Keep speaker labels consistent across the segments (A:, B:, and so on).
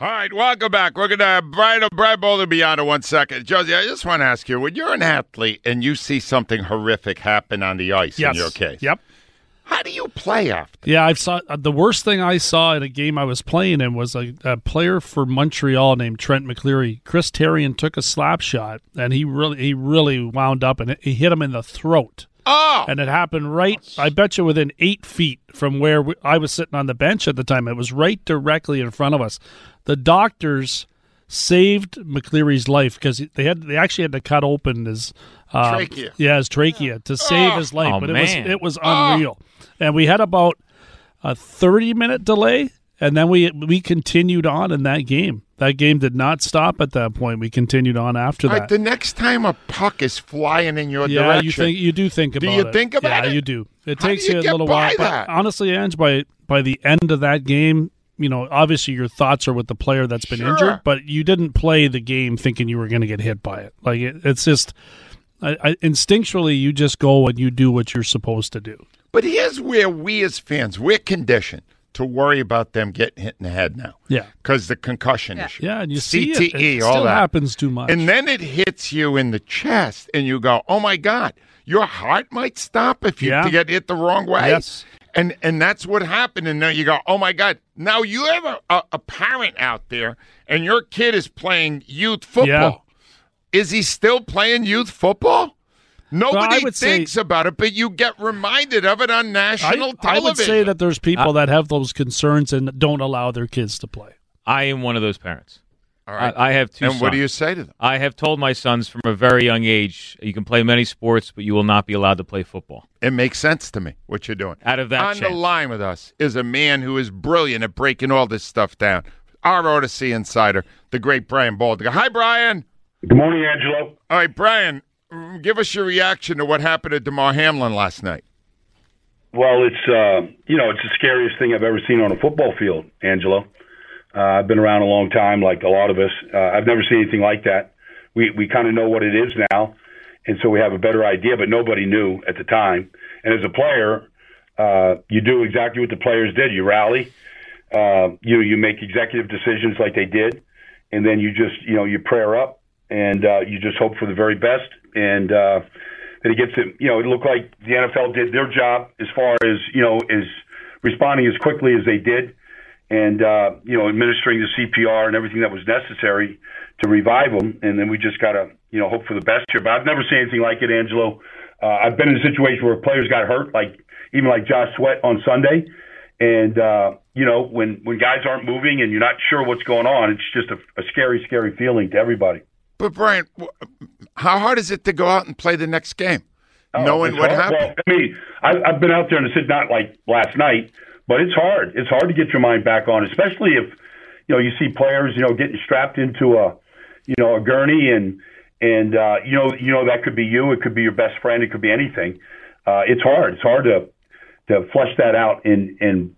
A: All right, welcome back. We're going to have Brian, Brian Boulder be on in one second. Josie, I just want to ask you when you're an athlete and you see something horrific happen on the ice
B: Yes.
A: in your case,
B: Yep.
A: how do you play after?
B: Yeah, I saw uh, the worst thing I saw in a game I was playing in was a, a player for Montreal named Trent McCleary. Chris Therien took a slap shot, and he really he really wound up and he hit him in the throat.
A: Oh,
B: And it happened right, I bet you, within eight feet from where we, I was sitting on the bench at the time. It was right directly in front of us. The doctors saved McCleary's life because they had they actually had to cut open his um,
A: Trachea.
B: yeah, his trachea to save his life.
C: Oh,
B: but it
C: man.
B: was it was unreal, and we had about a thirty minute delay, and then we we continued on in that game. That game did not stop at that point. We continued on after that.
A: right, the next time a puck is flying in your
B: yeah,
A: direction,
B: you think you do think about it.
A: Do you
B: it.
A: think about
B: yeah,
A: it?
B: you do. It
A: How
B: takes
A: do you
B: you, a little while.
A: that?
B: But honestly, Ange, by by the end of that game, you know, obviously your thoughts are with the player that's been
A: Sure.
B: injured, but you didn't play the game thinking you were going to get hit by it. Like it, it's just I, I, instinctually, you just go and you do what you're supposed to do.
A: But here's where we as fans, we're conditioned to worry about them getting hit in the head now.
B: Yeah.
A: Because the concussion issue.
B: Yeah, and you
A: CTE,
B: see it. It
A: all
B: still
A: that.
B: happens too much.
A: And then it hits you in the chest, and you go, "Oh my God, your heart might stop if you
B: Yeah.
A: get hit the wrong way."
B: Yes.
A: And and that's what happened. And then you go, "Oh my God!" Now you have a, a, a parent out there, and your kid is playing youth football. Is he still playing youth football? Nobody
B: would say-
A: thinks about it, but you get reminded of it on
B: I,
A: national
B: I would say that there's people that have those concerns and don't allow their kids to play.
C: I am one of those parents.
A: All right.
C: I, I have two
A: and what do you say to them?
C: I have told my sons from a very young age, you can play many sports, but you will not be allowed to play football.
A: It makes sense to me what you're doing.
C: Out of that
A: On the line with us is a man who is brilliant at breaking all this stuff down. Our Audacy insider, the great Brian Baldinger. Hi, Brian.
D: Good morning, Angelo.
A: All right, Brian, give us your reaction to what happened to Damar Hamlin last night.
D: Well, it's uh, you know it's the scariest thing I've ever seen on a football field, Angelo. Uh, I've been around a long time, like a lot of us. Uh, I've never seen anything like that. We we kind of know what it is now, and so we have a better idea. But nobody knew at the time. And as a player, uh, you do exactly what the players did. You rally. Uh, you you make executive decisions like they did, and then you just you know you prayer up and uh, you just hope for the very best. And uh, that it gets it. You know, it looked like the NFL did their job as far as you know is responding as quickly as they did, and uh, you know administering the CPR and everything that was necessary to revive them. And then we just gotta you know hope for the best here. But I've never seen anything like it, Angelo. Uh, I've been in a situation where players got hurt, like even like Josh Sweat on Sunday. And uh, you know, when when guys aren't moving and you're not sure what's going on, it's just a, a scary, scary feeling to everybody.
A: But, Brian, how hard is it to go out and play the next game? knowing
D: Oh, It's
A: what
D: hard.
A: happened?
D: Well, I mean, I, I've been out there and it's not like last night, but it's hard. It's hard to get your mind back on, especially if you know you see players, you know, getting strapped into a, you know, a gurney and and uh, you know, you know that could be you, it could be your best friend, it could be anything. Uh, it's hard. It's hard to to flush that out and and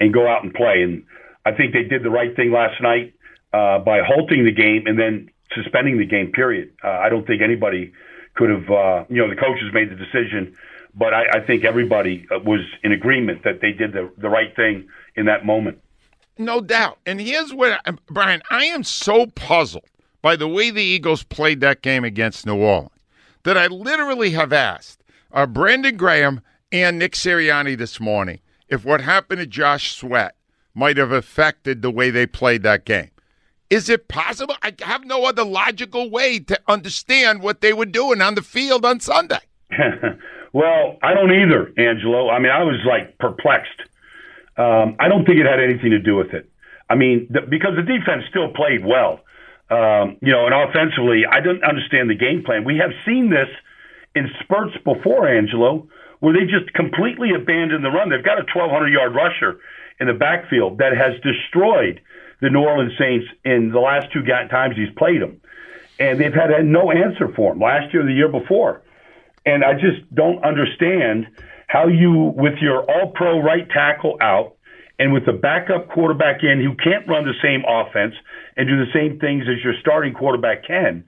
D: and go out and play. And I think they did the right thing last night uh, by halting the game and then suspending the game. Period. Uh, I don't think anybody could have. Uh, you know, the coaches made the decision, but I, I think everybody uh, was in agreement that they did the the right thing in that moment.
A: No doubt. And here's what, I, Brian, I am so puzzled by the way the Eagles played that game against New Orleans that I literally have asked uh, Brandon Graham and Nick Sirianni this morning if what happened to Josh Sweat might have affected the way they played that game. Is it possible? I have no other logical way to understand what they were doing on the field on Sunday.
D: well, I don't either, Angelo. I mean, I was like perplexed. Um, I don't think it had anything to do with it. I mean, the, because the defense still played well, um, you know, and offensively, I didn't understand the game plan. We have seen this in spurts before, Angelo, where they just completely abandoned the run. They've got a 1,200 yard rusher in the backfield that has destroyed the New Orleans Saints in the last two times he's played them. And they've had no answer for him last year, or the year before. And I just don't understand how you, with your all pro right tackle out and with the backup quarterback in who can't run the same offense and do the same things as your starting quarterback can,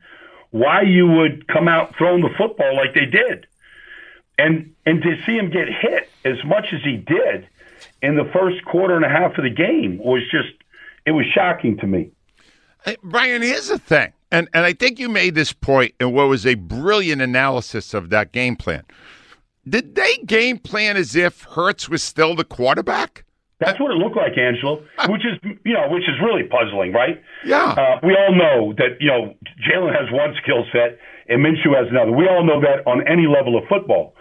D: why you would come out throwing the football like they did. And and to see him get hit as much as he did in the first quarter and a half of the game was just it was shocking to me.
A: Hey, Brian, here's the thing, and and I think you made this point in what was a brilliant analysis of that game plan. Did they game plan as if Hurts was still the quarterback?
D: That's what it looked like, Angelo. Which is, you know, which is really puzzling, right?
A: Yeah.
D: Uh, we all know that you know Jalen has one skill set and Minshew has another. We all know that on any level of football.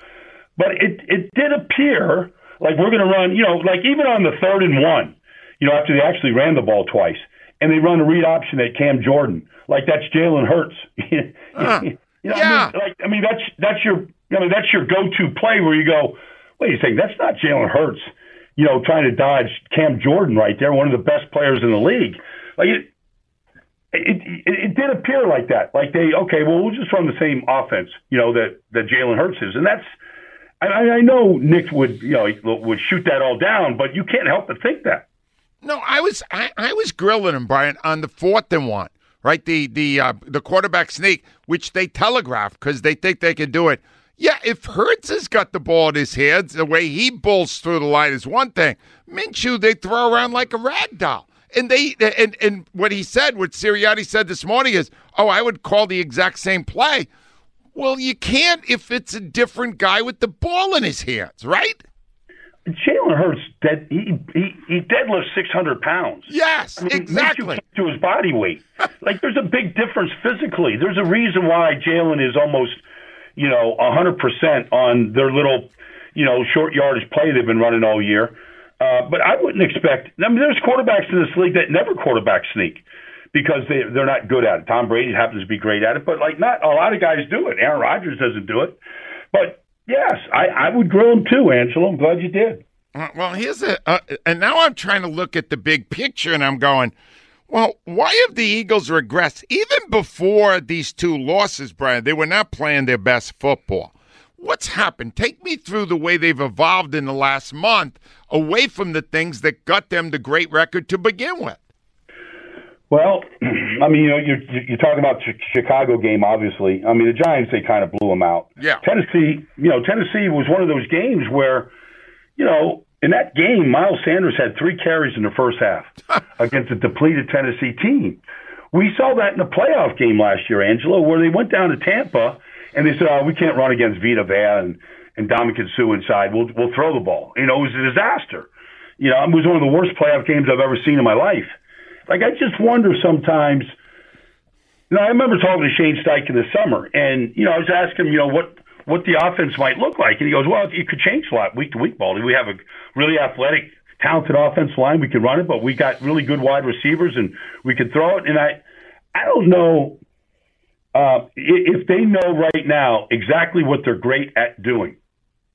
D: But it it did appear like we're going to run, you know, like even on the third and one, you know, after they actually ran the ball twice, and they run a read option at Cam Jordan, like that's Jalen Hurts.
A: Uh,
D: you know,
A: yeah.
D: I mean, like I mean, that's that's your, I mean, that's your go-to play where you go, wait a second, that's not Jalen Hurts, you know, trying to dodge Cam Jordan right there, one of the best players in the league. Like it, it, it, it did appear like that. Like they, okay, well, we'll just run the same offense, you know, that that Jalen Hurts is, and that's. I, I know Nick would, you know, would shoot that all down, but you can't help but think that.
A: No, I was I, I was grilling him, Brian, on the fourth and one, right? The the uh, the quarterback sneak, which they telegraph because they think they can do it. Yeah, if Hurts has got the ball in his hands, the way he bulls through the line is one thing. Minshew, they throw around like a rag doll. And they and and what he said, what Sirianni said this morning is, oh, I would call the exact same play. Well, you can't if it's a different guy with the ball in his hands, right?
D: Jalen Hurts, dead, he, he he deadlifts six hundred pounds.
A: Yes,
D: I mean,
A: exactly.
D: To his body weight, like there's a big difference physically. There's a reason why Jalen is almost, you know, hundred percent on their little, you know, short yardage play they've been running all year. Uh, but I wouldn't expect. I mean, there's quarterbacks in this league that never quarterback sneak because they they're not good at it. Tom Brady happens to be great at it, but like not a lot of guys do it. Aaron Rodgers doesn't do it. But yes, I, I would grill him too, Angelo. I'm glad you did.
A: Uh, well, here's a, uh, and now I'm trying to look at the big picture, and I'm going, well, why have the Eagles regressed? Even before these two losses, Brian, they were not playing their best football. What's happened? Take me through the way they've evolved in the last month away from the things that got them the great record to begin with.
D: Well, I mean, you know, you're, you're talking about the Chicago game, obviously. I mean, the Giants, they kind of blew them out.
A: Yeah.
D: Tennessee, you know, Tennessee was one of those games where, you know, in that game, Miles Sanders had three carries in the first half against a depleted Tennessee team. We saw that in the playoff game last year, Angelo, where they went down to Tampa and they said, "Oh, we can't run against Vita Vea and and Ndamukong Suh inside. We'll we'll throw the ball." You know, it was a disaster. You know, it was one of the worst playoff games I've ever seen in my life. Like I just wonder sometimes. You know, I remember talking to Shane Steichen in the summer, and you know, I was asking him, you know, what what the offense might look like, and he goes, "Well, it could change a lot week to week, Baldy. We have a really athletic, talented offensive line. We could run it, but we got really good wide receivers, and we could throw it." And I, I don't know uh, if they know right now exactly what they're great at doing.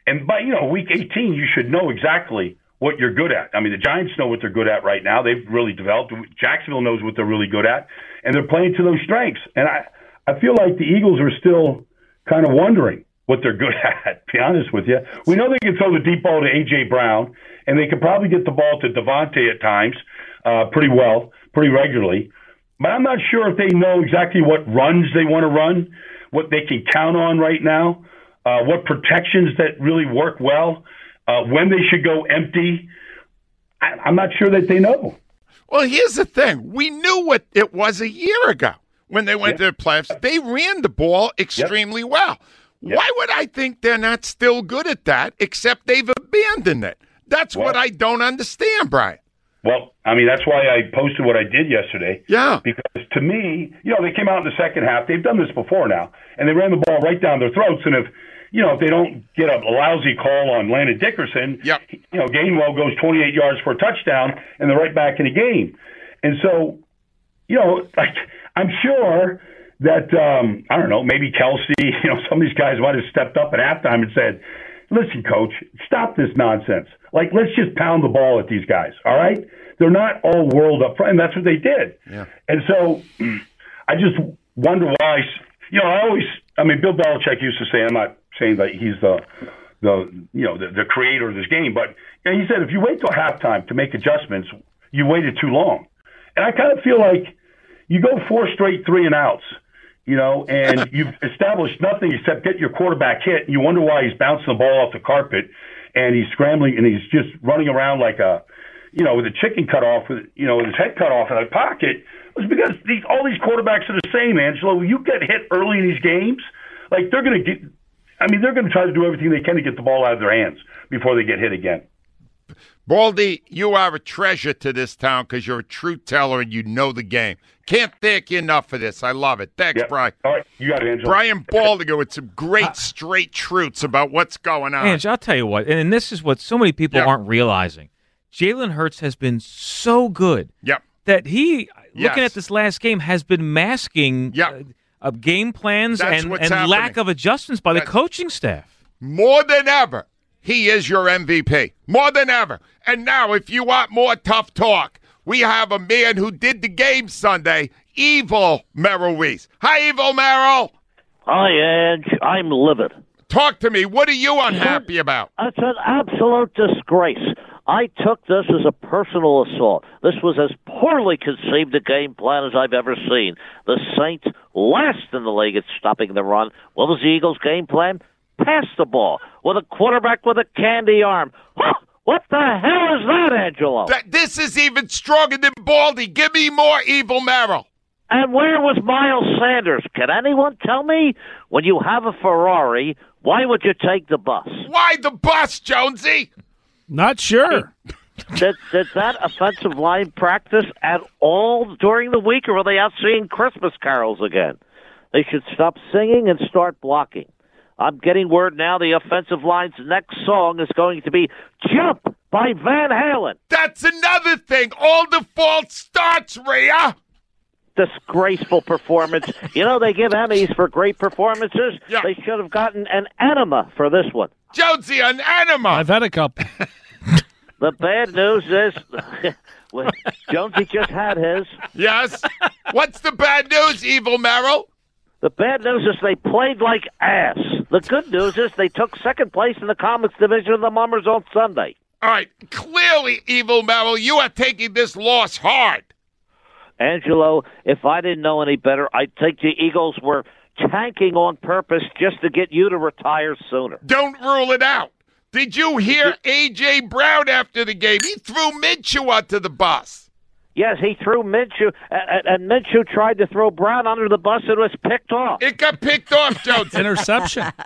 D: And by you know week 18, you should know exactly what you're good at. I mean, the Giants know what they're good at right now. They've really developed. Jacksonville knows what they're really good at, and they're playing to those strengths. And I, I feel like the Eagles are still kind of wondering what they're good at. To be honest with you, we know they can throw the deep ball to AJ Brown, and they can probably get the ball to DeVonta at times, uh, pretty well, pretty regularly. But I'm not sure if they know exactly what runs they want to run, what they can count on right now, uh, what protections that really work well, uh, when they should go empty. I, I'm not sure that they know.
A: Well, here's the thing: we knew what it was a year ago when they went
D: Yep.
A: to the playoffs. They ran the ball extremely well.
D: Yep.
A: Why would I think they're not still good at that? Except they've abandoned it. That's what I don't understand, Brian.
D: Well, I mean, that's why I posted what I did yesterday.
A: Yeah.
D: Because to me, you know, they came out in the second half. They've done this before now, and they ran the ball right down their throats. And if you know, if they don't get a lousy call on Landon Dickerson,
A: Yep.
D: you know, Gainwell goes 28 yards for a touchdown, and they're right back in the game. And so, you know, like I'm sure that um, I don't know, maybe Kelce, you know, some of these guys might have stepped up at halftime and said, "Listen, coach, stop this nonsense. Like, let's just pound the ball at these guys. All right, they're not all world up front, and that's what they did.
A: Yeah.
D: And so, I just wonder why. You know, I always, I mean, Bill Belichick used to say, I'm not saying that he's the the you know the, the creator of this game, but you know, he said if you wait till halftime to make adjustments, you waited too long. And I kind of feel like you go four straight three and outs, you know, and you've established nothing except get your quarterback hit, and you wonder why he's bouncing the ball off the carpet, and he's scrambling and he's just running around like a, you know, with a chicken cut off, with you know, with his head cut off in a pocket, was because these all these quarterbacks are the same, Angelo. You get hit early in these games, like they're going to get. I mean, they're going to try to do everything they can to get the ball out of their hands before they get hit again.
A: Baldy, you are a treasure to this town because you're a truth teller and you know the game. Can't thank you enough for this. I love it. Thanks,
D: Yep.
A: Brian.
D: All right, you got it, Angelo.
A: Brian Baldinger with some great ah. straight truths about what's going on.
C: Ange, I'll tell you what, and this is what so many people
A: Yeah.
C: aren't realizing. Jalen Hurts has been so good
A: Yep.
C: that he,
A: Yes.
C: looking at this last game, has been masking
A: Yeah.
C: Uh, of game plans
A: That's
C: and, and lack of adjustments by the coaching staff.
A: More than ever, he is your MVP. More than ever. And now, if you want more tough talk, we have a man who did the game Sunday, Evil Merrill Reese. Hi, Evil Merrill.
E: Hi, Edge. I'm livid.
A: Talk to me. What are you unhappy about?
E: It's an absolute disgrace. I took this as a personal assault. This was as poorly conceived a game plan as I've ever seen. The Saints last in the league at stopping the run. What was the Eagles' game plan? Pass the ball with a quarterback with a candy arm. Huh! What the hell is that, Angelo?
A: That this is even stronger than Baldy. Give me more Evil Merrill.
E: And where was Miles Sanders? Can anyone tell me? When you have a Ferrari, why would you take the bus?
A: Why the bus, Jonesy?
B: Not sure.
E: did, did that offensive line practice at all during the week, or were they out singing Christmas carols again? They should stop singing and start blocking. I'm getting word now the offensive line's next song is going to be Jump by Van Halen.
A: That's another thing. All the false starts, Rhea.
E: Disgraceful performance. you know, they give Emmys for great performances.
A: Yeah.
E: They should have gotten an enema for this one.
A: Jonesy, an enema.
B: I've had a couple.
E: The bad news is well, Jonesy just had his.
A: yes. What's the bad news, Evil Merrill?
E: The bad news is they played like ass. The good news is they took second place in the comics division of the Mummers on Sunday.
A: All right. Clearly, Evil Merrill, you are taking this loss hard.
E: Angelo, if I didn't know any better, I'd think the Eagles were tanking on purpose just to get you to retire sooner.
A: Don't rule it out. Did you hear A.J. Brown after the game? He threw Minshew to the bus.
E: Yes, he threw Minshew, and, and Minshew tried to throw Brown under the bus and was picked off.
A: It got picked off, Jonesy.
B: Interception.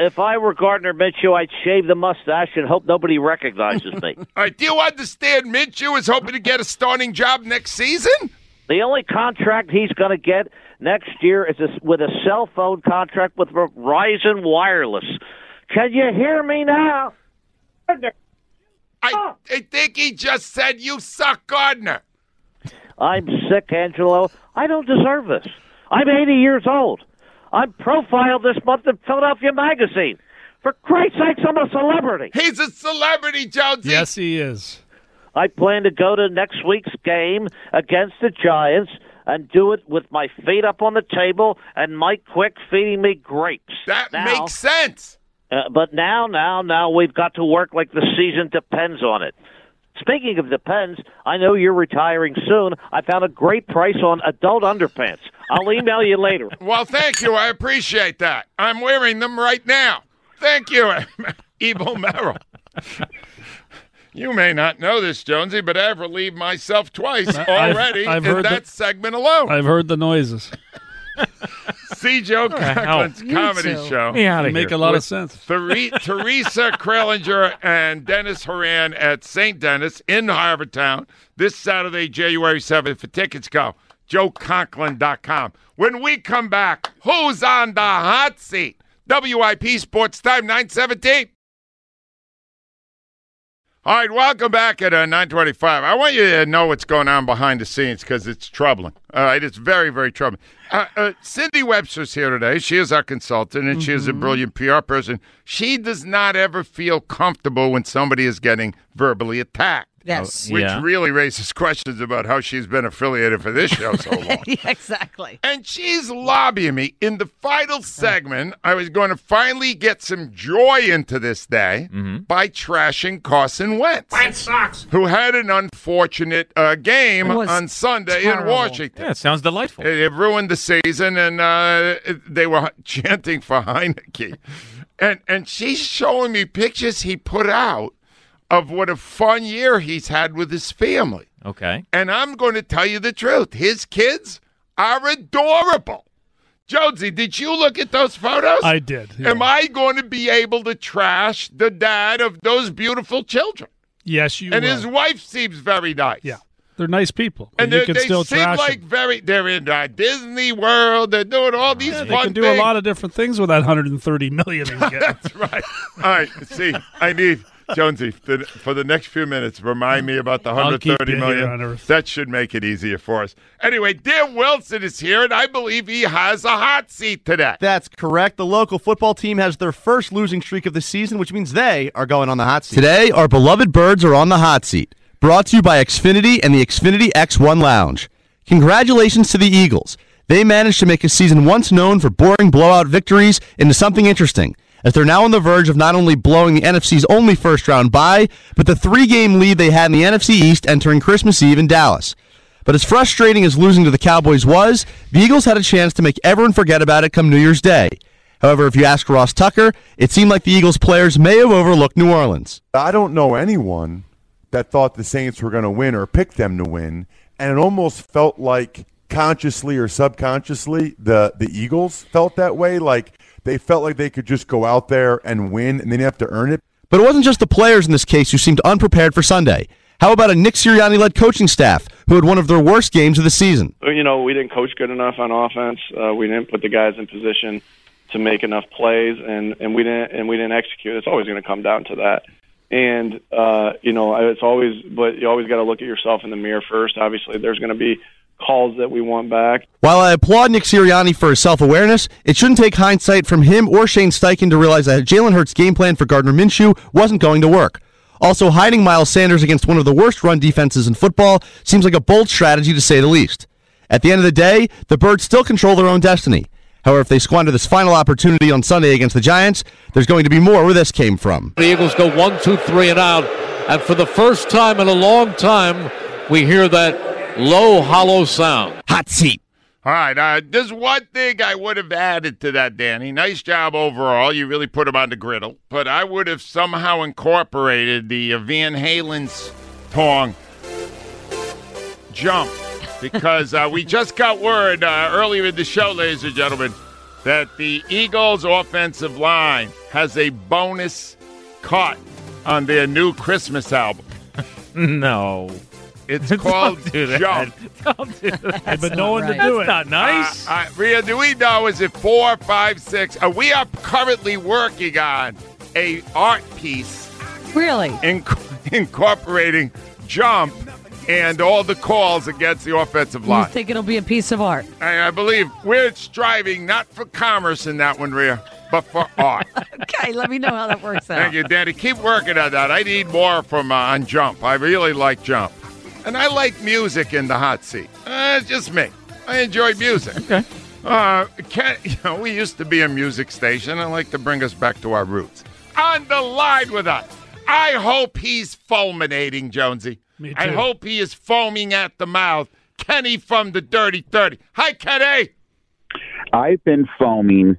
E: If I were Gardner Minshew, I'd shave the mustache and hope nobody recognizes me.
A: All right, do you understand Minshew is hoping to get a starting job next season?
E: The only contract he's going to get next year is a, with a cell phone contract with Verizon Wireless. Can you hear me now?
A: I, I think he just said you suck, Gardner.
E: I'm sick, Angelo. I don't deserve this. I'm 80 years old. I'm profiled this month in Philadelphia Magazine. For Christ's sakes, I'm a celebrity.
A: He's a celebrity, Jonesy.
B: yes, he is.
E: I plan to go to next week's game against the Giants and do it with my feet up on the table and Mike Quick feeding me grapes.
A: That
E: Now-
A: makes sense.
E: Uh, but now, now, now we've got to work like the season depends on it. Speaking of depends, I know you're retiring soon. I found a great price on adult underpants. I'll email you later.
A: Well, thank you. I appreciate that. I'm wearing them right now. Thank you, Evil Merrill. You may not know this, Jonesy, but I've relieved myself twice already
B: I've
A: in
B: heard
A: that
B: that-
A: segment alone.
B: I've heard the noises.
A: See Joe Conklin's comedy show.
C: Me out
B: They
C: of
B: make
C: here.
B: a lot of sense.
A: Thre- Teresa Krellinger and Dennis Horan at St. Dennis in Havertown this Saturday, January 7th. For tickets, go joeconklin.com. When we come back, who's on the hot seat? WIP Sports Time 917. All right, welcome back at uh, 925. I want you to know what's going on behind the scenes because it's troubling. All right, it's very, very troubling. Uh, uh, Cindy Webster's here today. She is our consultant, and she is a brilliant PR person. She does not ever feel comfortable when somebody is getting verbally attacked.
F: Yes.
A: Which
C: Yeah.
A: really raises questions about how she's been affiliated for this show so long.
F: yeah, exactly.
A: And she's lobbying me. In the final segment, I was going to finally get some joy into this day by trashing Carson Wentz. Who had an unfortunate uh, game on Sunday in. Washington.
C: Yeah, it sounds delightful.
A: It, it ruined the season, and uh, they were chanting for Heinicke. And, and she's showing me pictures he put out of what a fun year he's had with his family.
C: Okay.
A: And I'm going to tell you the truth. His kids are adorable. Jonesy, did you look at those photos?
B: I did. yeah.
A: Am I going to be able to trash the dad of those beautiful children?
B: Yes, you
A: and
B: will.
A: his wife seems very nice.
B: Yeah. They're nice people.
A: And
B: you
A: they,
B: can
A: they
B: still
A: seem
B: trash
A: like
B: them.
A: very. They're in uh, Disney World. They're doing all these
B: Yeah,
A: fun
B: they can do
A: things.
B: a lot of different things with that 130 million. They get.
A: That's right. All right. See, I need Jonesy the, for the next few minutes. Remind me about the
B: I'll keep
A: 130
B: you here
A: million.
B: on Earth.
A: That should make it easier for us. Anyway, Dan Wilson is here, and I believe he has a hot seat today.
F: That's correct. The local football team has their first losing streak of the season, which means they are going on the hot seat.
G: Today, our beloved birds are on the hot seat. Brought to you by Xfinity and the Xfinity X1 Lounge. Congratulations to the Eagles. They managed to make a season once known for boring blowout victories into something interesting, as they're now on the verge of not only blowing the NFC's only first round bye, but the three game lead they had in the NFC East entering Christmas Eve in Dallas. But as frustrating as losing to the Cowboys was, the Eagles had a chance to make everyone forget about it come New Year's Day. However, if you ask Ross Tucker, it seemed like the Eagles players may have overlooked New Orleans.
H: I don't know anyone that thought the Saints were going to win or picked them to win, and it almost felt like consciously or subconsciously the the Eagles felt that way. Like they felt like they could just go out there and win, and they didn't have to earn it.
G: But it wasn't just the players in this case who seemed unprepared for Sunday. How about a Nick Sirianni led coaching staff who had one of their worst games of the season?
I: you know, we didn't coach good enough on offense. Uh, we didn't put the guys in position to make enough plays, and and we didn't and we didn't execute. It's always going to come down to that. And uh, you know, it's always, but you always got to look at yourself in the mirror first. Obviously, there's going to be calls that we want back.
G: While I applaud Nick Sirianni for his self awareness, it shouldn't take hindsight from him or Shane Steichen to realize that Jalen Hurts' game plan for Gardner Minshew wasn't going to work. Also, hiding Miles Sanders against one of the worst run defenses in football seems like a bold strategy to say the least. At the end of the day, the Birds still control their own destiny. However, if they squander this final opportunity on Sunday against the Giants, there's going to be more where this came from.
J: The Eagles go one, two, three, and out. And for the first time in a long time, we hear that low, hollow sound.
G: Hot seat.
A: All right. Uh, there's one thing I would have added to that, Danny. Nice job overall. You really put him on the griddle. But I would have somehow incorporated the uh, Van Halen's tong jump because uh, we just got word uh, earlier in the show, ladies and gentlemen, that the Eagles' offensive line has a bonus cut on their new Christmas album.
C: No.
A: It's called
C: Don't do that.
A: Jump.
C: Don't do that.
B: I've been knowing to do it.
C: That's not nice.
A: Uh, uh, Rhea, do we know? Is it four, five, six? Uh, we are currently working on a art piece
K: Really?
A: inc- incorporating jump and all the calls against the offensive
K: You
A: line.
K: think it'll be a piece of art?
A: And I believe we're striving not for commerce in that one, Rhea, but for art.
K: Okay, let me know how that works out.
A: Thank you, Danny. Keep working on that. I need more from uh, on jump. I really like jump, and I like music in the hot seat. Uh, it's just me. I enjoy music.
C: Okay.
A: Uh, can, you know, we used to be a music station. I like to bring us back to our roots. On the line with us. I hope he's fulminating, Jonesy.
B: Me too.
A: I hope he is foaming at the mouth. Kenny from the Dirty 30. Hi, Kenny.
L: I've been foaming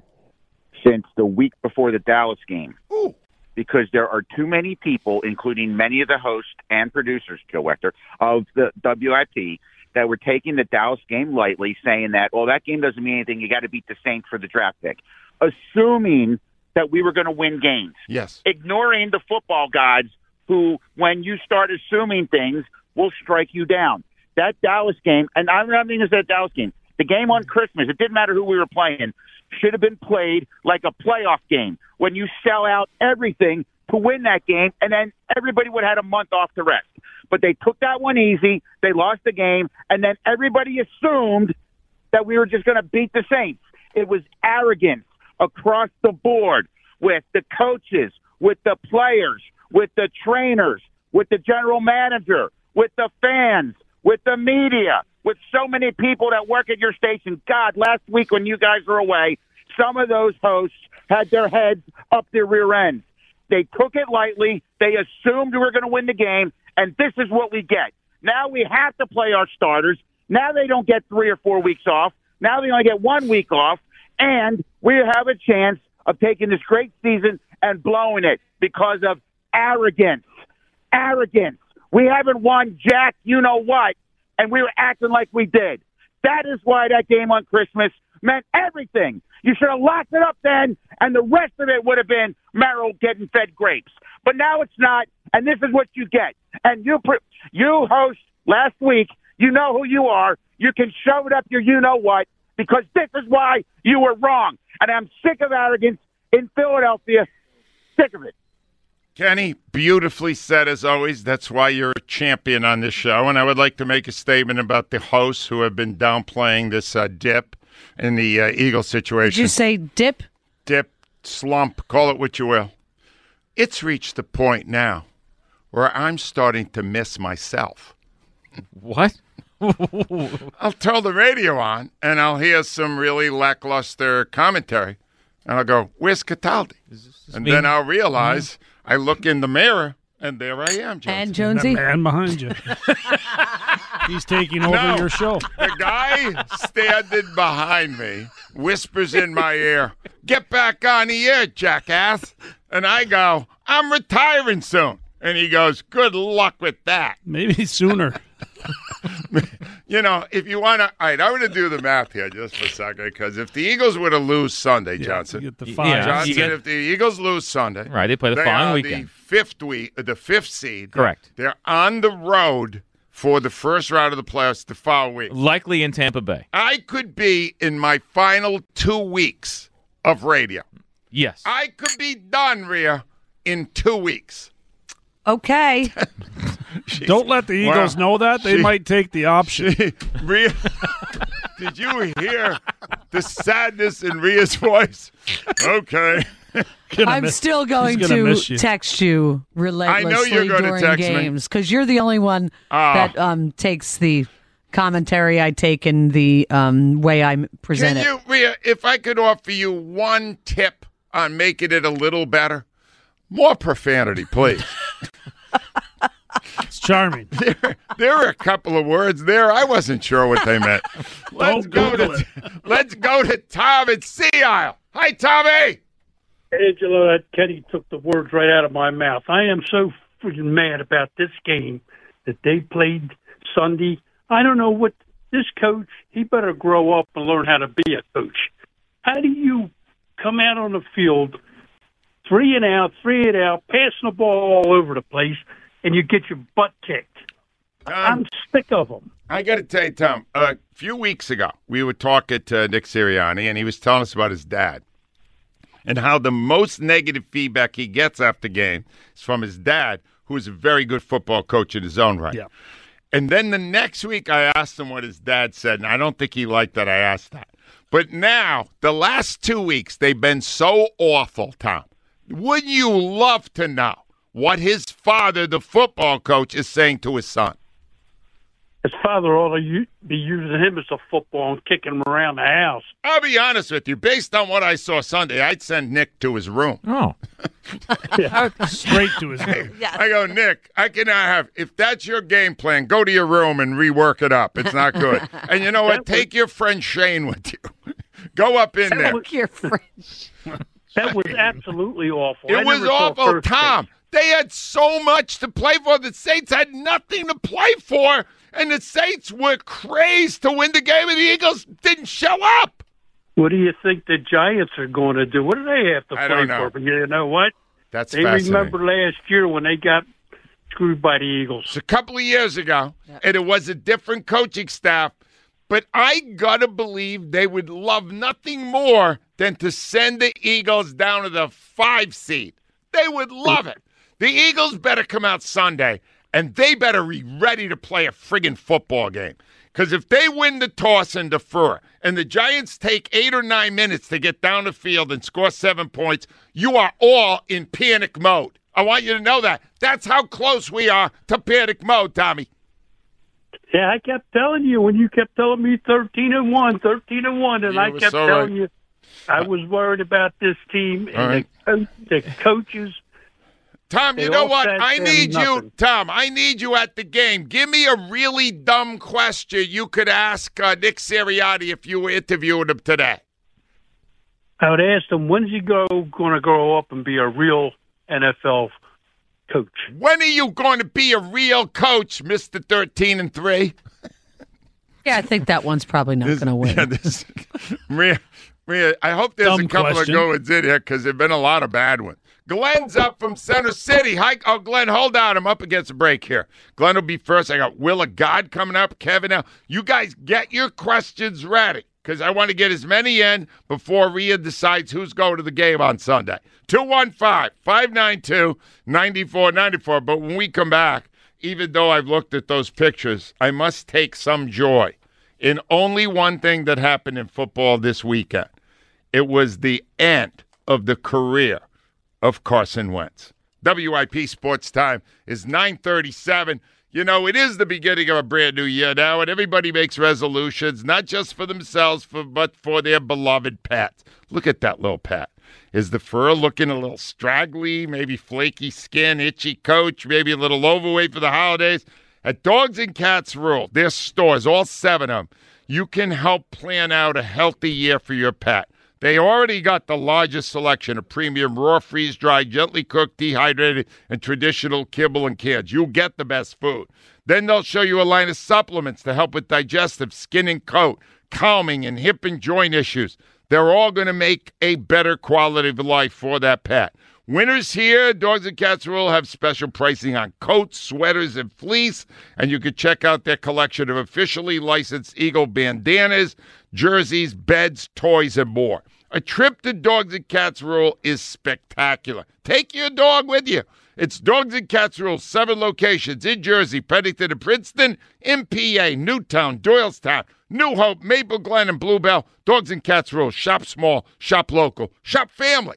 L: since the week before the Dallas game
A: Ooh.
L: Because there are too many people, including many of the hosts and producers, Joe Wechter, of the WIP, that were taking the Dallas game lightly, saying that, well, that game doesn't mean anything. You got to beat the Saints for the draft pick, assuming that we were going to win games,
A: Yes.
L: ignoring the football gods who, when you start assuming things, will strike you down. That Dallas game, and I'm not even that Dallas game, the game on Christmas, it didn't matter who we were playing, should have been played like a playoff game when you sell out everything to win that game, and then everybody would have had a month off to rest. But they took that one easy. They lost the game, and then everybody assumed that we were just going to beat the Saints. It was arrogance across the board with the coaches, with the players, with the trainers, with the general manager, with the fans, with the media, with so many people that work at your station. God, last week when you guys were away, some of those hosts had their heads up their rear ends. They took it lightly. They assumed we were going to win the game, and this is what we get. Now we have to play our starters. Now they don't get three or four weeks off. Now they only get one week off, and we have a chance of taking this great season and blowing it because of arrogance. arrogance. We haven't won Jack, you know what, and we were acting like we did. That is why that game on Christmas meant everything. You should have locked it up then, and the rest of it would have been Merrill getting fed grapes. But now it's not, and this is what you get. And you, pr- you host last week. You know who you are. You can show it up your you know what because this is why you were wrong. And I'm sick of arrogance in Philadelphia. Sick of it.
A: Kenny, beautifully said as always. That's why you're a champion on this show. And I would like to make a statement about the hosts who have been downplaying this uh, dip in the uh, Eagle situation.
K: Did you say dip?
A: dip, slump, call it what you will. It's reached the point now where I'm starting to miss myself.
C: What?
A: I'll turn the radio on and I'll hear some really lackluster commentary, and I'll go, "Where's Cataldi?" And
C: me?
A: then I'll realize I look in the mirror and there I am, Jonesy.
K: And
B: That
K: Jonesy?
B: man behind you. He's taking over
A: No.
B: your show.
A: The guy standing behind me whispers in my ear, Get back on the air, jackass. And I go, I'm retiring soon. And he goes, Good luck with that.
B: Maybe sooner.
A: You know, if you want to, all right, I'm going to do the math here just for a second because if the Eagles were to lose Sunday, Johnson,
B: You get the five.
C: yeah.
A: Johnson,
C: You get-
A: if the Eagles lose Sunday,
C: Right, they play the
A: they
C: following weekend.
A: the fifth week, the fifth seed.
C: Correct.
A: They're on the road for the first round of the playoffs the following week.
C: Likely in Tampa Bay.
A: I could be in my final two weeks of radio.
C: Yes.
A: I could be done, Rhea, in two weeks.
K: Okay.
B: Don't let the Eagles
A: Wow.
B: know that. They
A: She-
B: might take the option.
A: Rhea, did you hear the sadness in Rhea's voice? Okay.
K: I'm
B: miss-
K: still going
B: gonna you.
K: text you
A: I know
K: relentlessly
A: you're gonna
K: during
A: text
K: games because you're the only one
A: Ah.
K: that um, takes the commentary I take and the um, way I m- present
A: Can
K: it.
A: you, Rhea, if I could offer you one tip on making it a little better? More profanity, please.
B: It's charming.
A: there, there are a couple of words there. I wasn't sure what they meant. Let's go
B: Google
A: to let's go to Tom at Sea Isle. Hi, Tommy.
M: Angelo, that Kenny took the words right out of my mouth. I am so freaking mad about this game that they played Sunday. I don't know what this coach. He better grow up and learn how to be a coach. How do you come out on the field, three and out, three and out, passing the ball all over the place, and you get your butt kicked? Um, I'm sick of them.
A: I got to tell you, Tom. A few weeks ago, we were talking to Nick Sirianni, and he was telling us about his dad and how the most negative feedback he gets after game is from his dad, who is a very good football coach in his own right.
B: Yeah.
A: And then the next week, I asked him what his dad said, and I don't think he liked that I asked that. But now, the last two weeks, they've been so awful, Tom. Wouldn't you love to know what his father, the football coach, is saying to his son?
M: His father ought to be using him as a football and kicking him around the house.
A: I'll be honest with you. Based on what I saw Sunday, I'd send Nick to his room.
C: Oh.
B: Straight to his room.
A: I go, Nick, I cannot have. If that's your game plan, go to your room and rework it up. It's not good. and you know what? Take your friend Shane with you. go up in there.
K: Your friend.
M: That was absolutely awful. I
A: It was awful, Tom.
M: base.
A: They had so much to play for. The Saints had nothing to play for, and the Saints were crazed to win the game, and the Eagles didn't show up.
M: What do you think the Giants are going to do? What do they have to
A: I
M: play
A: don't know.
M: for? But you know what?
A: That's
M: they remember last year when they got screwed by the Eagles.
A: It's a couple of years ago, and it was a different coaching staff. But I gotta believe they would love nothing more than to send the Eagles down to the five seed. They would love it. The Eagles better come out Sunday, and they better be ready to play a friggin' football game. Because if they win the toss and defer, and the Giants take eight or nine minutes to get down the field and score seven points, you are all in panic mode. I want you to know that. That's how close we are to panic mode, Tommy.
M: Yeah, I kept telling you when you kept telling me 13 and 1, 13 and 1, and
A: You
M: I kept
A: so
M: telling
A: right.
M: you I was worried about this team and
A: right.
M: the, co- the coaches.
A: Tom,
M: They
A: you know what? I
M: there
A: need you. Tom. I need you at the game. Give me a really dumb question you could ask uh, Nick Sirianni if you were interviewing him today.
M: I would ask him, when's he go going to grow up and be a real NFL coach.
A: When are you going to be a real coach, Mister Thirteen and Three?
K: Yeah, I think that one's probably not going to win.
A: Yeah, this, Maria, Maria, I hope there's
B: Dumb
A: a couple
B: question.
A: of good ones in here because there've been a lot of bad ones. Glenn's up from Center City. Hi, oh, Glenn, hold on. I'm up against a break here. Glenn will be first. I got Will of God coming up. Kevin, now you guys get your questions ready because I want to get as many in before Rhea decides who's going to the game on Sunday. 215 592 9494. But when we come back, even though I've looked at those pictures, I must take some joy in only one thing that happened in football this weekend. It was the end of the career of Carson Wentz. WIP Sports Time is 937. You know, it is the beginning of a brand new year now, and everybody makes resolutions, not just for themselves, for, but for their beloved pets. Look at that little pet. Is the fur looking a little straggly, maybe flaky skin, itchy coach, maybe a little overweight for the holidays? At Dogs and Cats Rule, their stores, all seven of them, you can help plan out a healthy year for your pet. They already got the largest selection of premium raw, freeze dried, gently cooked, dehydrated, and traditional kibble and cans. You'll get the best food. Then they'll show you a line of supplements to help with digestive, skin and coat, calming, and hip and joint issues. They're all going to make a better quality of life for that pet. Winners here, Dogs and Cats Rule have special pricing on coats, sweaters, and fleece. And you can check out their collection of officially licensed Eagle bandanas, jerseys, beds, toys, and more. A trip to Dogs and Cats Rule is spectacular. Take your dog with you. It's Dogs and Cats Rule, seven locations in Jersey, Pennington and Princeton, MPA, Newtown, Doylestown, New Hope, Maple Glen, and Bluebell. Dogs and Cats Rule. Shop small, shop local, shop family.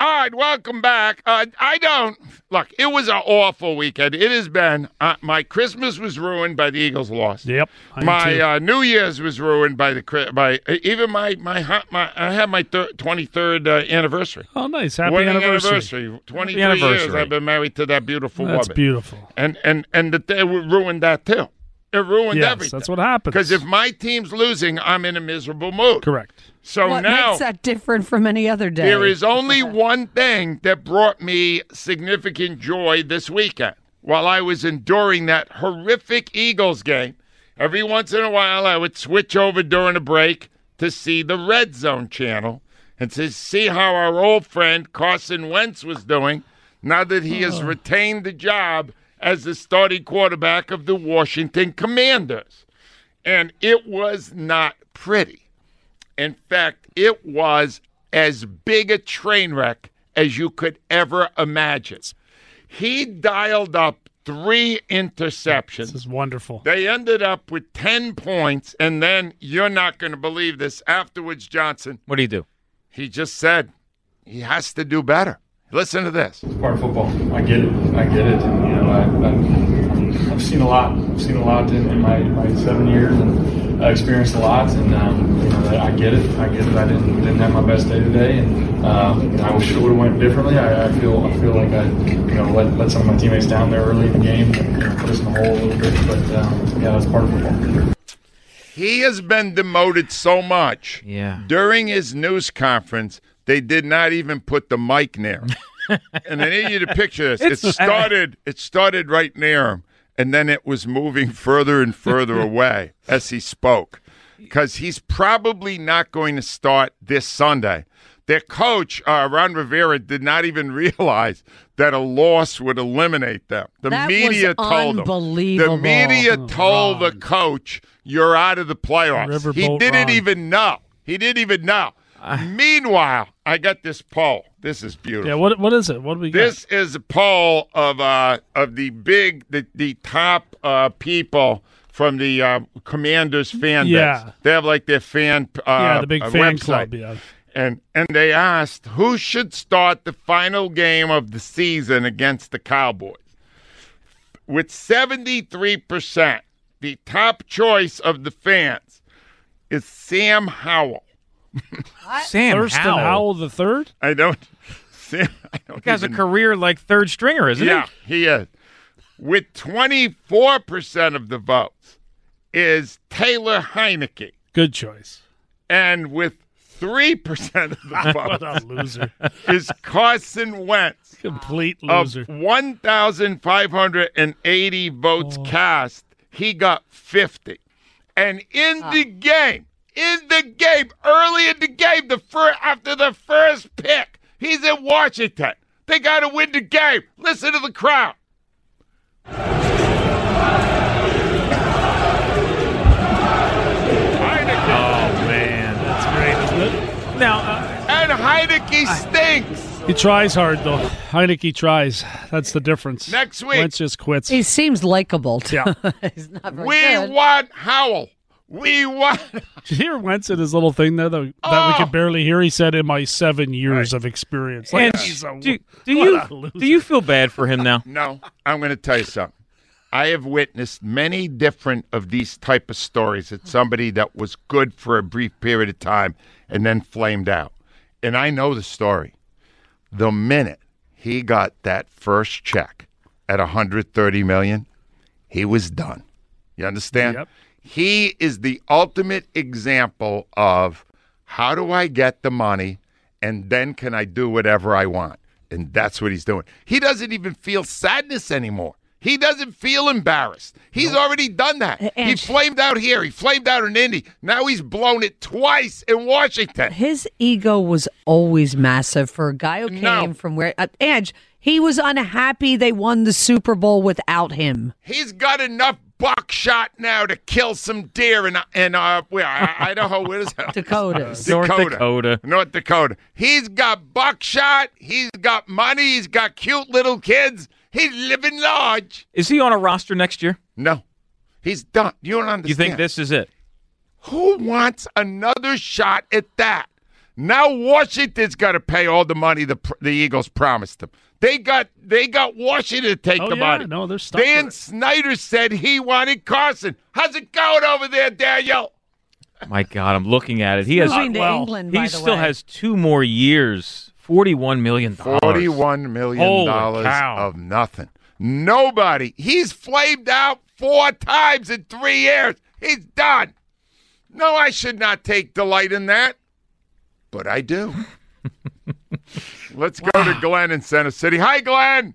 A: All right, welcome back. Uh, I don't look. It was an awful weekend. It has been. Uh, my Christmas was ruined by the Eagles' loss.
B: Yep.
A: My uh, New Year's was ruined by the by even my my my. I had my twenty third uh, anniversary.
B: oh, nice. Happy
A: Wedding
B: anniversary.
A: Twenty three years. I've been married to that beautiful
B: That's
A: woman.
B: That's beautiful.
A: And and and that they ruined that too. It ruined
B: Yes,
A: everything.
B: that's what happens.
A: Because if my team's losing, I'm in a miserable mood.
B: Correct.
A: So
K: what
A: now
K: makes that different from any other day?
A: there is only one thing that brought me significant joy this weekend. While I was enduring that horrific Eagles game, every once in a while I would switch over during a break to see the Red Zone channel and to see how our old friend Carson Wentz was doing now that he has oh. retained the job as the starting quarterback of the Washington Commanders. And it was not pretty. In fact, it was as big a train wreck as you could ever imagine. He dialed up three interceptions.
B: This is wonderful.
A: They ended up with 10 points, and then you're not going to believe this. Afterwards, Johnson,
C: What do you do?
A: he just said he has to do better. Listen to this.
N: part of football. I get it. I get it. And, you know, I, I've, I've seen a lot. I've seen a lot in, in my, my seven years, and I experienced a lot. And um, you know, I get it. I get it. I didn't didn't have my best day today, and um, I wish it would have went differently. I, I feel I feel like I you know let, let some of my teammates down there early in the game, and, you know, put us in the hole a little bit. But um, yeah, that's part of football.
A: He has been demoted so much.
C: Yeah.
A: During his news conference, they did not even put the mic near him. and I need you to picture this. It started. It started right near him, and then it was moving further and further away as he spoke, because he's probably not going to start this Sunday. Their coach, uh, Ron Rivera, did not even realize that a loss would eliminate them. The
K: That was
A: media told him.
K: unbelievable.
A: The media
B: Oh,
A: told the coach, "You're out of the playoffs." he didn't
B: Ron.
A: even know. He didn't even know. Meanwhile, I got this poll. This is beautiful.
B: Yeah. What What is it? What do we got?
A: This is a poll of uh of the big the the top uh people from the uh, Commanders fan
B: Yeah.
A: base. They have like their fan uh,
B: yeah, the big
A: uh,
B: fan
A: website.
B: club. Yeah.
A: And and they asked who should start the final game of the season against the Cowboys. With 73%, the top choice of the fans is Sam Howell.
C: Sam
B: Thurston
C: Howell.
B: Howell the third.
A: I don't Sam I don't
C: He has a career like third stringer, isn't he?
A: yeah, he is. With 24% of the votes is Taylor Heinicke.
B: Good choice.
A: And with Three percent of the
B: What
A: votes
B: a loser.
A: is Carson Wentz.
B: Complete
A: Of
B: loser.
A: 1,580 votes oh. cast, he got 50. And in ah. the game, in the game, early in the game, the fir- after the first pick, he's in Washington. They got to win the game. Listen to the crowd.
C: Oh man,
B: that's great, isn't it?
C: Now, uh,
A: and Heinicke stinks.
B: He tries hard though. Heinicke tries. That's the difference.
A: Next week.
B: Wentz just quits.
K: He seems likable. Too.
B: Yeah.
K: He's not very
A: We
K: good.
A: want Howell. We want.
B: Did you hear Wentz in his little thing there though, that we could oh. barely hear? He said, "In my seven years of experience." Like,
C: and
B: he's a-
C: do, do you
B: loser.
C: do you feel bad for him now?
A: No, I'm going to tell you something. I have witnessed many different of these type of stories that somebody that was good for a brief period of time and then flamed out. And I know the story. The minute he got that first check at 130 million, he was done. You understand?
B: Yep.
A: He is the ultimate example of how do I get the money and then can I do whatever I want? And that's what he's doing. He doesn't even feel sadness anymore. He doesn't feel embarrassed. He's already done that. he flamed out here. He flamed out in Indy. Now he's blown it twice in Washington.
K: His ego was always massive for a guy who came
A: No.
K: from where. Uh, Edge, he was unhappy they won the Super Bowl without him.
A: He's got enough buckshot now to kill some deer in in uh where Idaho. Where is that?
K: Dakota.
C: North Dakota.
A: North Dakota. He's got buckshot. He's got money. He's got cute little kids. He's living large.
C: Is he on a roster next year?
A: No, he's done. You don't understand.
C: You think this is it?
A: Who wants another shot at that? Now Washington's got to pay all the money the the Eagles promised them. They got they got Washington to take
B: Oh,
A: the
B: yeah,
A: money.
B: no, they're stuck
A: Dan
B: with it.
A: Snyder said he wanted Carson. How's it going over there, Daniel?
C: My God, I'm looking at it. He has
K: Moving to
B: well,
K: England,
C: he
K: by the
C: still
K: way.
C: has two more years. Forty-one million dollars.
A: Forty-one million
C: Holy
A: dollars
C: cow.
A: of nothing. Nobody. He's flamed out four times in three years. He's done. No, I should not take delight in that, but I do. Let's go to Glenn in Center City. Hi, Glenn.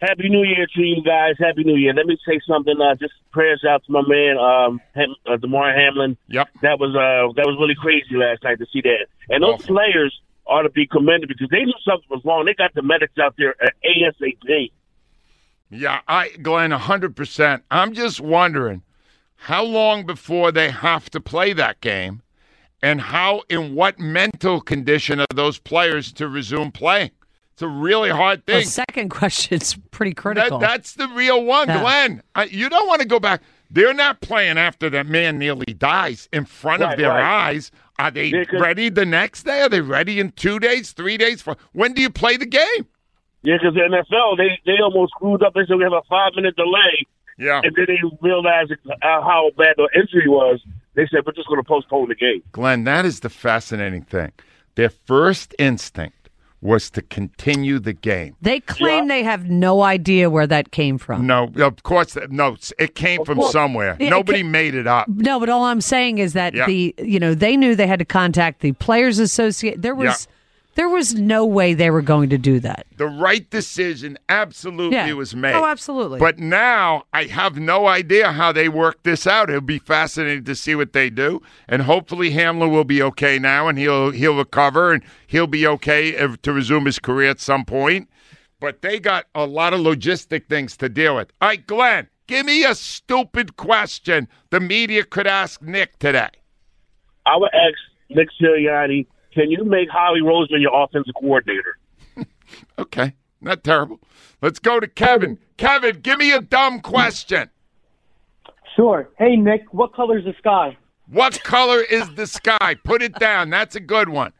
O: Happy New Year to you guys. Happy New Year. Let me say something. Uh, just prayers out to my man, um, Ham- uh, Damar Hamlin.
A: Yep.
O: That was uh, that was really crazy last night to see that. And those
A: Awful.
O: players ought to be commended because they knew something was wrong. They got the medics out there at ASAP.
A: Yeah, I Glenn, hundred percent. I'm just wondering how long before they have to play that game, and how in what mental condition are those players to resume playing? It's a really hard thing.
K: The
A: thing.
K: second question's pretty
A: That,
K: critical.
A: that's the real one,
K: Yeah.
A: Glenn. Uh, you don't want to go back. They're not playing after that man nearly dies in front of their
O: right.
A: eyes. Are they
O: Yeah, 'cause-
A: ready the next day? Are they ready in two days, three days? For when do you play the game?
O: Yeah, because the NFL they they almost screwed up. They said we have a five minute delay,
A: Yeah,
O: and then they realized uh, how bad the injury was. They said we're just going to postpone the game.
A: Glenn, that is the fascinating thing. Their first instinct was to continue the game.
K: they claim they have no idea where that came from.
A: No, of course, no. It came from
K: course.
A: somewhere.
K: It
A: Nobody
K: ca-
A: made it up.
K: No, but all I'm saying is that
A: Yeah.
K: the you know they knew they had to contact the players associate. There was there was no way they were going to do that.
A: The right decision absolutely
K: Yeah.
A: was oh, made.
K: Oh, absolutely.
A: But now I have no idea how they work this out. It'll be fascinating to see what they do, and hopefully Hamlin will be okay now, and he'll he'll recover, and he'll be okay if, to resume his career at some point. But they got a lot of logistic things to deal with. All right, Glenn, give me a stupid question the media could ask Nick today.
O: I would ask Nick Sirianni, can you make Howie Roseman your offensive coordinator?
A: Okay, not terrible. Let's go to Kevin. Kevin, give me a dumb question.
P: Sure. Hey, Nick, what color is the sky?
A: What color is the sky? Put it down. That's a good one.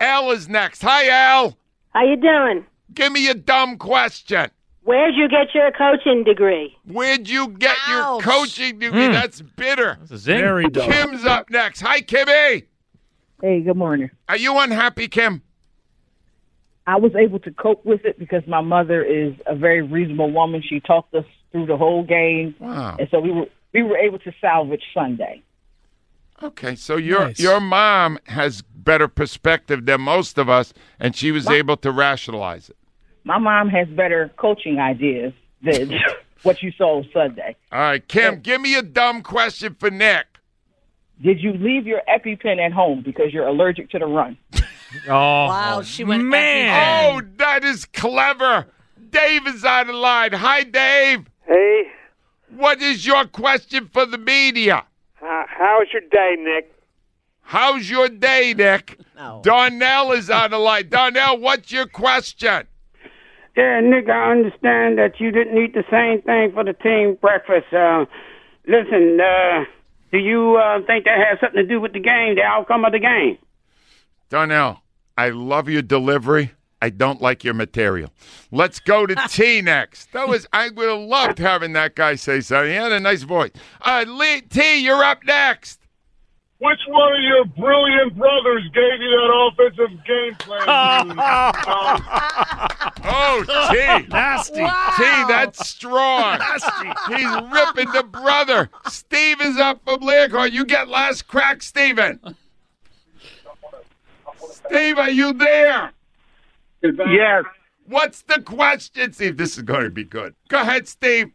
A: Al is next. Hi, Al.
Q: How you doing?
A: Give me a dumb question.
Q: Where'd you get your coaching degree?
A: Where'd you get your coaching degree?
Q: Mm.
A: That's bitter.
C: That's a zing.
B: Very dumb.
A: Kim's up next. Hi, Kimmy.
P: Hey, good morning.
A: Are you unhappy, Kim?
P: I was able to cope with it because my mother is a very reasonable woman. She talked us through the whole game,
A: Wow.
P: and so we were we were able to salvage Sunday.
A: Okay, so your
K: Nice.
A: your mom has better perspective than most of us, and she was able to rationalize it.
P: My mom has better coaching ideas than what you saw Sunday.
A: All right, Kim, give me a dumb question for Nick.
P: Did you leave your EpiPen at home because you're allergic to the run?
C: Oh,
K: Wow, she went
C: man.
A: Oh, that is clever. Dave is on the line. Hi, Dave.
R: Hey,
A: What is your question for the media?
R: how, how's your day, Nick?
A: How's your day, Nick? Darnell is on the line. Darnell, what's your question?
S: Yeah, Nick, I understand that you didn't eat the same thing for the team breakfast. Uh, listen, uh, do you uh, think that has something to do with the game, the outcome of the game?
A: Darnell, I love your delivery. I don't like your material. Let's go to T next. That was I would have loved having that guy say something. He had a nice voice. Uh, Lee, T, you're up next.
T: Which one of your brilliant brothers gave you that offensive game plan?
A: Oh, oh T.
B: Nasty.
A: T, that's strong.
B: Nasty.
A: He's ripping the brother. Steve is up from Learcorn. You get last crack, Steven. Steve, are you there?
S: Yes.
A: What's the question, Steve? This is going to be good. Go ahead, Steve.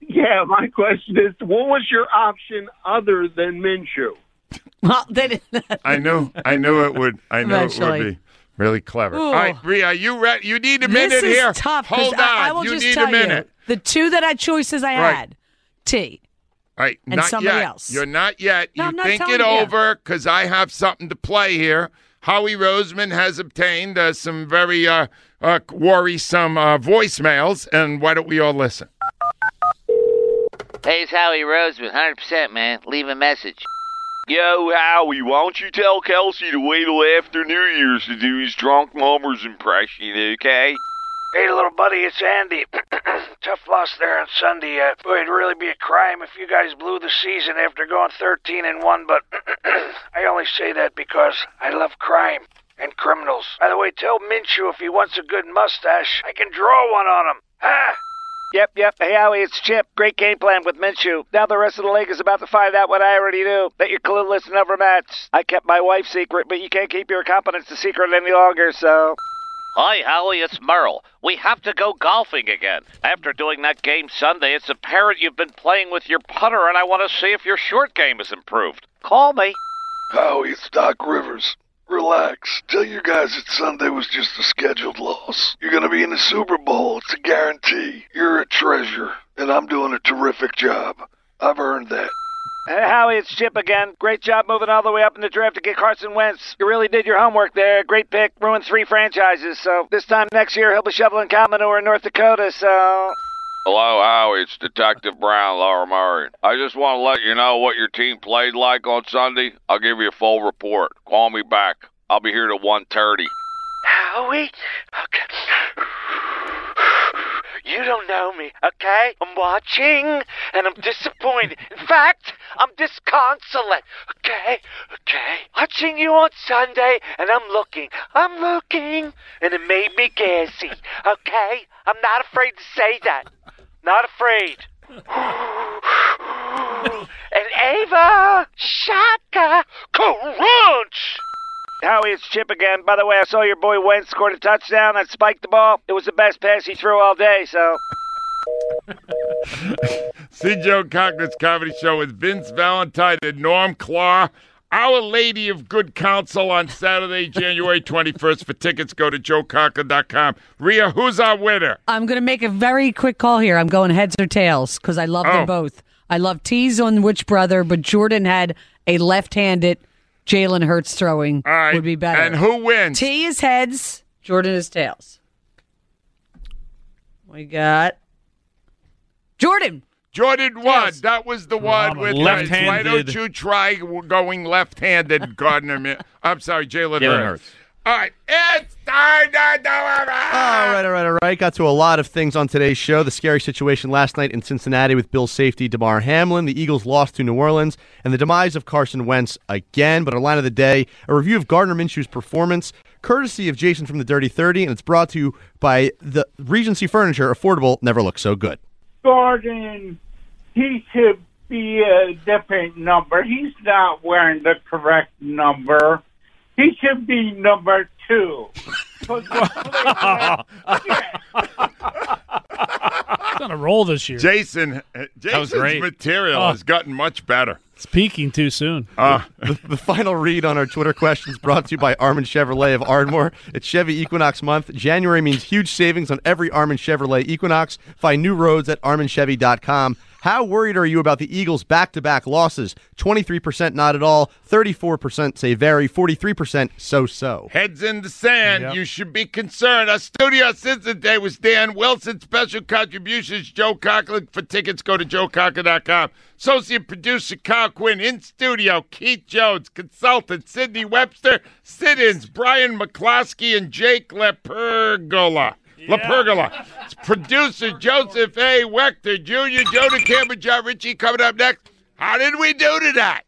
R: Yeah, my question is, what was your option other than Minshew?
K: Well, they didn't.
A: I knew, I knew it would. I knew it would be really clever.
K: Ooh.
A: All right, Rhea, you ready? You need a minute
K: this is
A: here.
K: tough. 'cause
A: Hold on.
K: I, I will
A: you
K: just
A: need
K: tell
A: a minute.
K: you the two that I choices I
A: Right.
K: had. T.
A: All right,
K: And
A: not
K: somebody
A: yet.
K: else.
A: You're not yet.
K: No,
A: you
K: I'm not
A: think it
K: you.
A: over because I have something to play here. Howie Roseman has obtained uh, some very uh, uh, worrisome uh, voicemails, and why don't we all listen?
U: Hey, it's Howie Roseman, 100%, man. Leave a message.
V: Yo, Howie, why don't you tell Kelce to wait till after New Year's to do his drunk mummers impression, okay?
W: Hey, little buddy, it's Andy. Tough loss there on Sunday. Uh, boy, it'd really be a crime if you guys blew the season after going 13 and 1, but I only say that because I love crime and criminals. By the way, tell Minshew if he wants a good mustache, I can draw one on him. Ah!
X: Yep, yep. Hey, Howie, it's Chip. Great game plan with Minshew. Now the rest of the league is about to find out what I already knew. That you're clueless and overmatched. I kept my wife's secret, but you can't keep your competence a secret any longer, so...
U: Hi, Howie, it's Merle. We have to go golfing again. After doing that game Sunday, it's apparent you've been playing with your putter, and I want to see if your short game has improved. Call me.
W: Howie, it's Doc Rivers. Relax. Tell your guys that Sunday was just a scheduled loss. You're going to be in the Super Bowl. It's a guarantee. You're a treasure, and I'm doing a terrific job. I've earned that.
X: Hey, Howie, it's Chip again. Great job moving all the way up in the draft to get Carson Wentz. You really did your homework there. Great pick. Ruined three franchises. So this time next year, he'll be shoveling cow manure in North Dakota, so...
V: Hello, Howie. It's Detective Brown, Laura Murray. I just want to let you know what your team played like on Sunday. I'll give you a full report. Call me back. I'll be here till 1.30.
W: Howie? Okay. You don't know me, okay? I'm watching, and I'm disappointed. In fact, I'm disconsolate, okay? Okay? Watching you on Sunday, and I'm looking, I'm looking, and it made me gassy, okay? I'm not afraid to say that. Not afraid. and Ava, Shaka, Crunch!
X: Howie, it's Chip again. By the way, I saw your boy Wentz scored a touchdown and spiked the ball. It was the best pass he threw all day, so...
A: See Joe Conklin's comedy show with Vince Valentine and Norm Clark. Our Lady of Good Counsel on Saturday, January 21st. For tickets, go to joeconklin.com. Rhea, who's our winner?
K: I'm going to make a very quick call here. I'm going heads or tails because I love
A: Oh.
K: them both. I love tease on which brother, but Jordan had a left-handed Jalen Hurts throwing would be better.
A: And who wins?
K: T is heads. Jordan is tails. We got Jordan.
A: Jordan won. That was the one
B: I'm
A: with
B: left-handed-
A: Why don't you try going left-handed, Gardner? I'm sorry, Jalen
C: Jalen
A: Hurts.
C: Hurts.
A: All right, it's time to do it.
F: All right, all right, all right. Got to a lot of things on today's show. The scary situation last night in Cincinnati with Bill safety Damar Hamlin. The Eagles lost to New Orleans, and the demise of Carson Wentz again. But our line of the day, a review of Gardner Minshew's performance, courtesy of Jason from the Dirty 30, and it's brought to you by the Regency Furniture. Affordable never looks so good.
S: Gardner, he should
Y: be a different number. He's not wearing the correct number. He should be number two. the
B: It's on a roll this year.
A: Jason, uh, Jason's
B: great.
A: material
B: Oh.
A: has gotten much better.
B: It's peaking too soon.
A: Uh,
G: the, the final read on our Twitter questions brought to you by Armin Chevrolet of Ardmore. It's Chevy Equinox month. January means huge savings on every Armin Chevrolet Equinox. Find new roads at arminchevy.com. How worried are you about the Eagles' back-to-back losses? 23% not at all, 34% say very, 43% so-so.
A: Heads in the sand. You should be concerned. Our studio assistant today was Dan Wilson. Special contributions, Joe Conklin. For tickets, go to joeconklin.com. Associate producer, Kyle Quinn. In studio, Keith Jones. Consultant, Sidney Webster. Sit-ins, Brian McCloskey and Jake Lepergola. LaPergola. It's producer, Joseph A. Wechter Jr., DeCamara, Jon Ritchie coming up next. How did we do tonight?